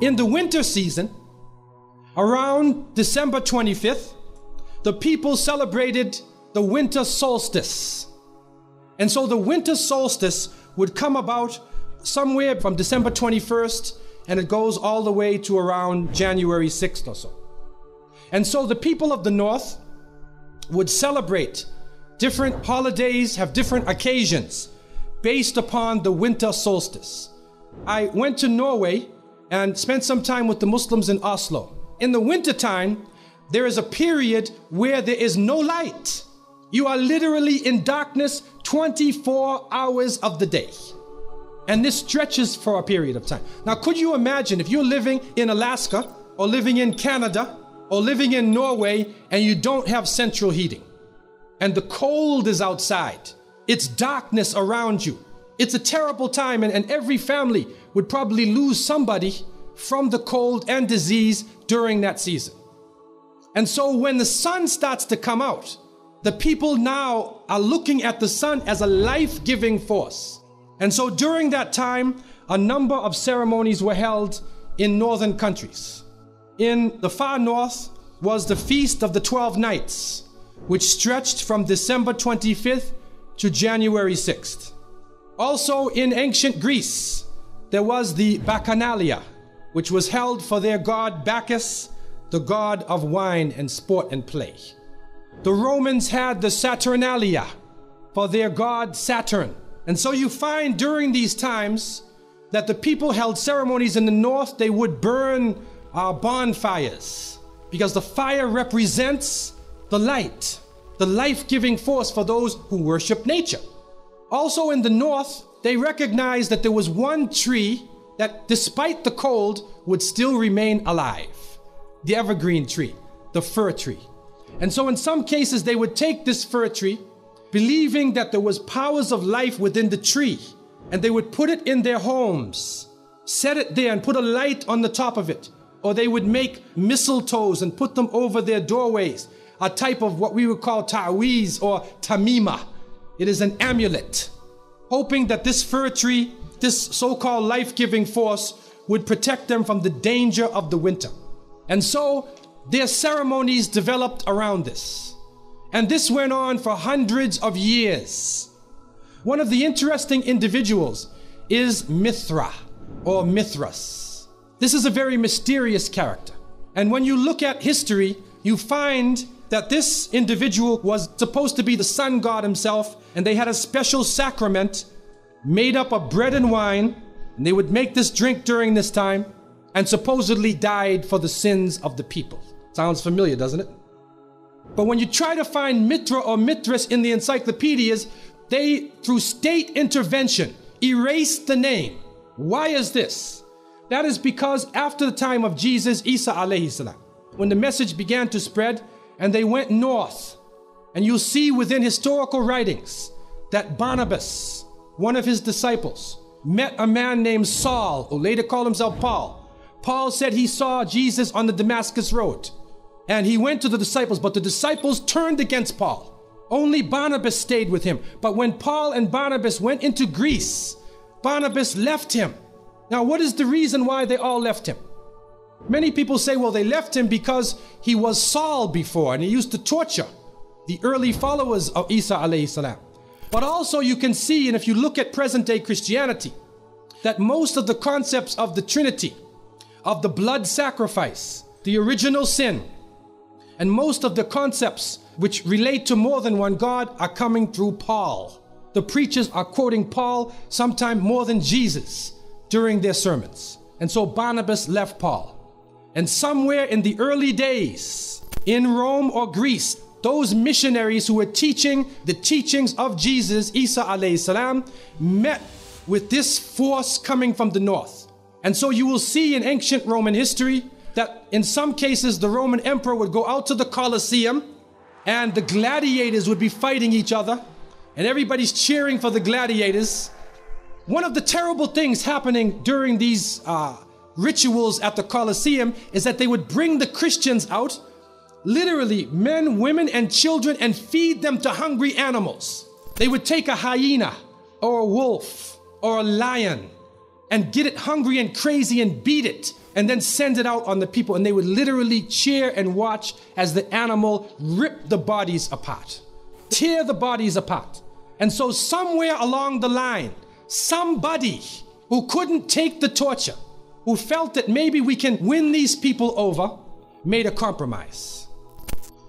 in the winter season, around December 25th, the people celebrated the winter solstice. And so the winter solstice would come about somewhere from December 21st and it goes all the way to around January 6th or so. And so the people of the north would celebrate different holidays, have different occasions based upon the winter solstice. I went to Norway and spent some time with the Muslims in Oslo. In the wintertime, there is a period where there is no light. You are literally in darkness 24 hours of the day. And this stretches for a period of time. Now, could you imagine if you're living in Alaska or living in Canada or living in Norway and you don't have central heating and the cold is outside? It's darkness around you. It's a terrible time, and, and every family would probably lose somebody from the cold and disease during that season. And so when the sun starts to come out, the people now are looking at the sun as a life giving force. And so during that time, a number of ceremonies were held in northern countries. In the far north was the Feast of the Twelve Nights, which stretched from December 25th to January 6th. Also in ancient Greece, there was the Bacchanalia, which was held for their god Bacchus, the god of wine and sport and play. The Romans had the Saturnalia for their god Saturn. And so you find during these times that the people held ceremonies in the north, they would burn uh, bonfires because the fire represents the light, the life giving force for those who worship nature. Also in the north, they recognized that there was one tree that, despite the cold, would still remain alive the evergreen tree, the fir tree. And so, in some cases, they would take this fir tree, believing that there was powers of life within the tree, and they would put it in their homes, set it there, and put a light on the top of it. Or they would make mistletoes and put them over their doorways, a type of what we would call ta'wiz or tamima. It is an amulet, hoping that this fir tree, this so called life giving force, would protect them from the danger of the winter. And so their ceremonies developed around this. And this went on for hundreds of years. One of the interesting individuals is Mithra or Mithras. This is a very mysterious character. And when you look at history, you find that this individual was supposed to be the sun god himself, and they had a special sacrament made up of bread and wine, and they would make this drink during this time, and supposedly died for the sins of the people. Sounds familiar, doesn't it? But when you try to find Mithra or Mithras in the encyclopedias, they, through state intervention, erased the name. Why is this? That is because after the time of Jesus, Isa salam, when the message began to spread, and they went north. And you'll see within historical writings that Barnabas, one of his disciples, met a man named Saul, who later called himself Paul. Paul said he saw Jesus on the Damascus Road. And he went to the disciples, but the disciples turned against Paul. Only Barnabas stayed with him. But when Paul and Barnabas went into Greece, Barnabas left him. Now, what is the reason why they all left him? Many people say, well, they left him because he was Saul before and he used to torture the early followers of Isa alayhi salam. But also you can see, and if you look at present day Christianity, that most of the concepts of the Trinity, of the blood sacrifice, the original sin, and most of the concepts which relate to more than one God are coming through Paul. The preachers are quoting Paul sometime more than Jesus during their sermons. And so Barnabas left Paul. And somewhere in the early days, in Rome or Greece, those missionaries who were teaching the teachings of Jesus, Isa alayhi salam, met with this force coming from the north. And so you will see in ancient Roman history that in some cases the Roman emperor would go out to the Colosseum and the gladiators would be fighting each other and everybody's cheering for the gladiators. One of the terrible things happening during these uh, rituals at the Colosseum is that they would bring the Christians out, literally men, women, and children, and feed them to hungry animals. They would take a hyena or a wolf or a lion and get it hungry and crazy and beat it and then send it out on the people. And they would literally cheer and watch as the animal ripped the bodies apart, tear the bodies apart. And so, somewhere along the line, somebody who couldn't take the torture, who felt that maybe we can win these people over, made a compromise.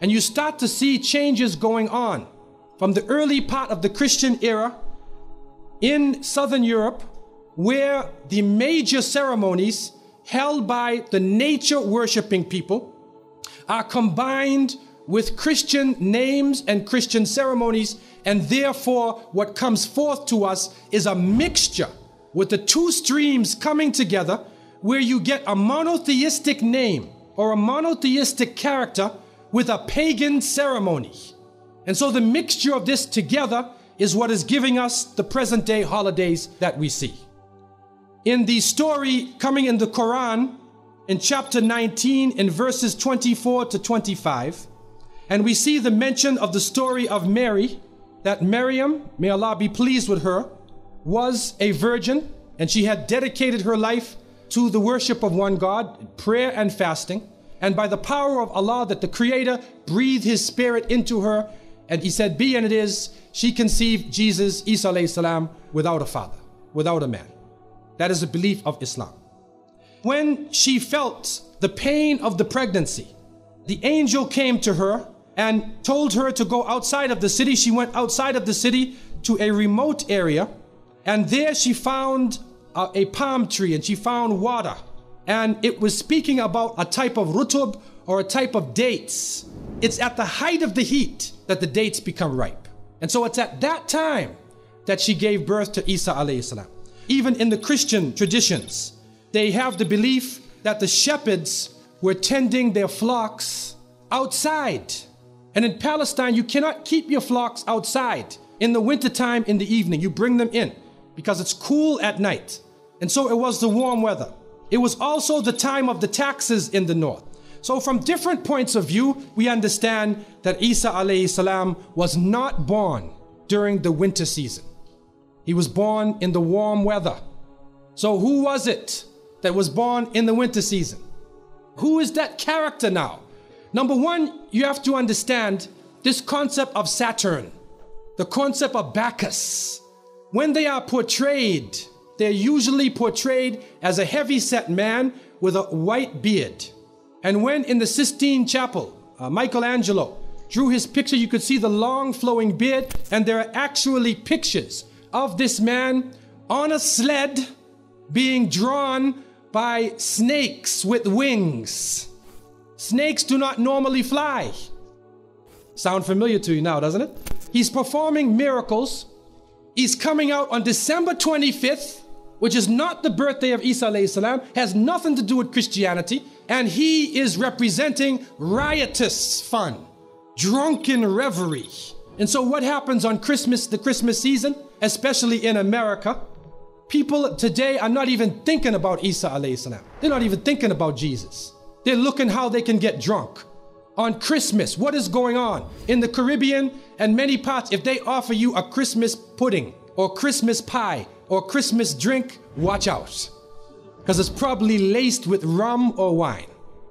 And you start to see changes going on from the early part of the Christian era in Southern Europe, where the major ceremonies held by the nature worshiping people are combined with Christian names and Christian ceremonies, and therefore what comes forth to us is a mixture with the two streams coming together where you get a monotheistic name or a monotheistic character with a pagan ceremony. And so the mixture of this together is what is giving us the present day holidays that we see. In the story coming in the Quran, in chapter 19, in verses 24 to 25, and we see the mention of the story of Mary, that Miriam, may Allah be pleased with her, was a virgin and she had dedicated her life to the worship of one God, prayer and fasting. And by the power of Allah, that the Creator breathed His Spirit into her, and He said, Be and it is, she conceived Jesus, Isa salam, without a father, without a man. That is a belief of Islam. When she felt the pain of the pregnancy, the angel came to her and told her to go outside of the city. She went outside of the city to a remote area, and there she found a, a palm tree and she found water. And it was speaking about a type of rutub or a type of dates. It's at the height of the heat that the dates become ripe. And so it's at that time that she gave birth to Isa alayhi salam. Even in the Christian traditions, they have the belief that the shepherds were tending their flocks outside. And in Palestine, you cannot keep your flocks outside in the wintertime in the evening. You bring them in because it's cool at night. And so it was the warm weather. It was also the time of the taxes in the north. So from different points of view, we understand that Isa alayhi salam was not born during the winter season. He was born in the warm weather. So who was it that was born in the winter season? Who is that character now? Number one, you have to understand this concept of Saturn, the concept of Bacchus. When they are portrayed, they're usually portrayed as a heavy set man with a white beard. And when in the Sistine Chapel, uh, Michelangelo drew his picture, you could see the long flowing beard, and there are actually pictures of this man on a sled being drawn by snakes with wings. Snakes do not normally fly. Sound familiar to you now, doesn't it? He's performing miracles is coming out on December 25th, which is not the birthday of Isa salam, has nothing to do with Christianity, and he is representing riotous fun, drunken reverie. And so what happens on Christmas, the Christmas season, especially in America, people today are not even thinking about Isa salam. They're not even thinking about Jesus. They're looking how they can get drunk on Christmas. What is going on? In the Caribbean and many parts, if they offer you a Christmas pudding or Christmas pie or Christmas drink, watch out. Because it's probably laced with rum or wine.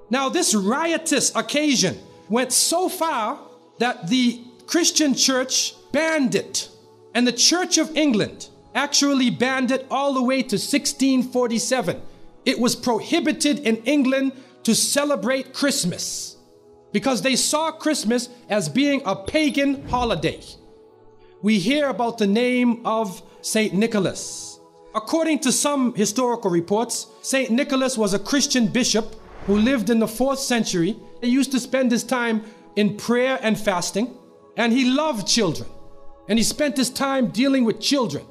Now, this riotous occasion went so far that the Christian church banned it. And the Church of England actually banned it all the way to 1647. It was prohibited in England to celebrate Christmas because they saw Christmas as being a pagan holiday. We hear about the name of St. Nicholas. According to some historical reports, St. Nicholas was a Christian bishop who lived in the 4th century. He used to spend his time in prayer and fasting, and he loved children. And he spent his time dealing with children.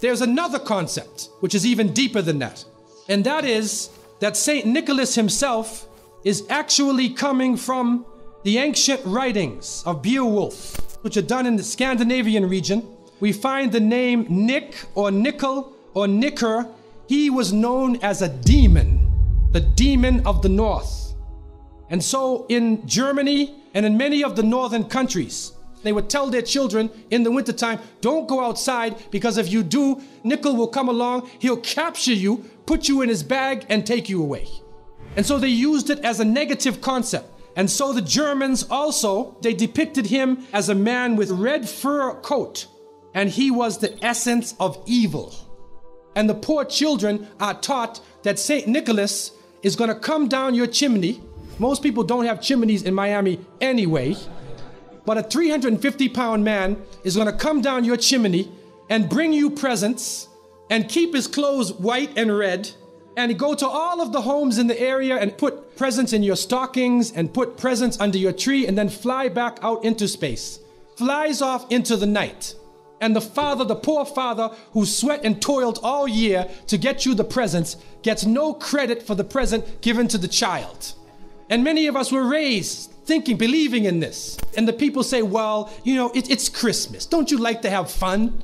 There's another concept, which is even deeper than that, and that is that St. Nicholas himself is actually coming from the ancient writings of Beowulf, which are done in the Scandinavian region. We find the name Nick or Nickel or Nicker. He was known as a demon, the demon of the north. And so in Germany and in many of the northern countries, They would tell their children in the wintertime, don't go outside because if you do, Nickel will come along, he'll capture you, put you in his bag, and take you away. And so they used it as a negative concept. And so the Germans also, they depicted him as a man with red fur coat, and he was the essence of evil. And the poor children are taught that St. Nicholas is going to come down your chimney. Most people don't have chimneys in Miami anyway. But a 350 pound man is going to come down your chimney and bring you presents and keep his clothes white and red and go to all of the homes in the area and put presents in your stockings and put presents under your tree and then fly back out into space. Flies off into the night. And the father, the poor father who sweat and toiled all year to get you the presents, gets no credit for the present given to the child. And many of us were raised thinking, believing in this. And the people say, well, you know, it, it's Christmas. Don't you like to have fun?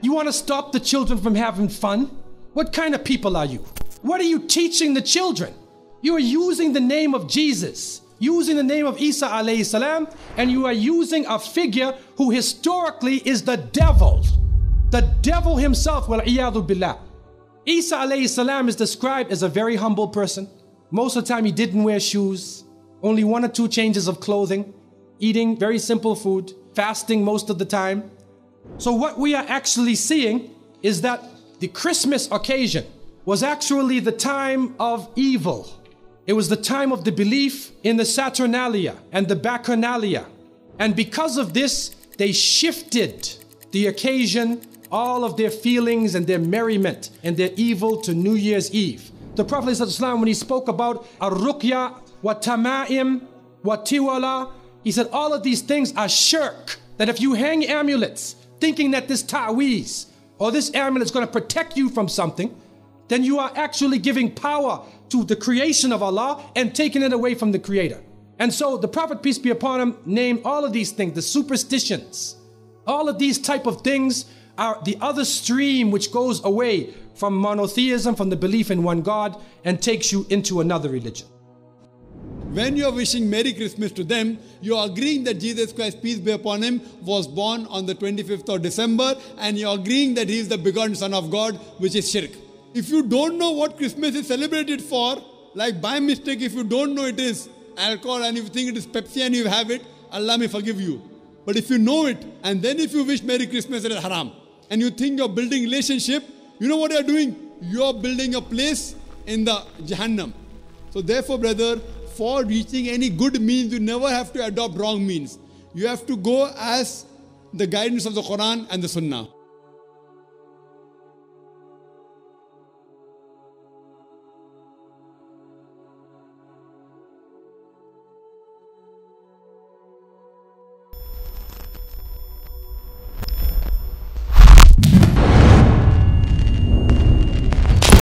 You want to stop the children from having fun? What kind of people are you? What are you teaching the children? You are using the name of Jesus, using the name of Isa alayhi salam, and you are using a figure who historically is the devil. The devil himself, wal billah. Isa alayhi salam is described as a very humble person. Most of the time he didn't wear shoes, only one or two changes of clothing, eating very simple food, fasting most of the time. So what we are actually seeing is that the Christmas occasion was actually the time of evil. It was the time of the belief in the Saturnalia and the Bacchanalia. And because of this, they shifted the occasion, all of their feelings and their merriment and their evil to New Year's Eve. The Prophet when he spoke about Ar-Ruqya, wa Tama'im, wa Tiwala, he said all of these things are shirk. That if you hang amulets thinking that this ta'weez or this amulet is going to protect you from something, then you are actually giving power to the creation of Allah and taking it away from the Creator. And so the Prophet, peace be upon him, named all of these things, the superstitions. All of these type of things are the other stream which goes away from monotheism, from the belief in one God, and takes you into another religion. When you are wishing Merry Christmas to them, you are agreeing that Jesus Christ, peace be upon him, was born on the 25th of December, and you are agreeing that he is the begotten Son of God, which is shirk. If you don't know what Christmas is celebrated for, like by mistake, if you don't know it is alcohol and you think it is Pepsi and you have it, Allah may forgive you. But if you know it, and then if you wish Merry Christmas, it is haram. And you think you're building relationship, you know what you're doing? You're building a place in the Jahannam. So therefore, brother, for reaching any good means, you never have to adopt wrong means. You have to go as the guidance of the Quran and the Sunnah.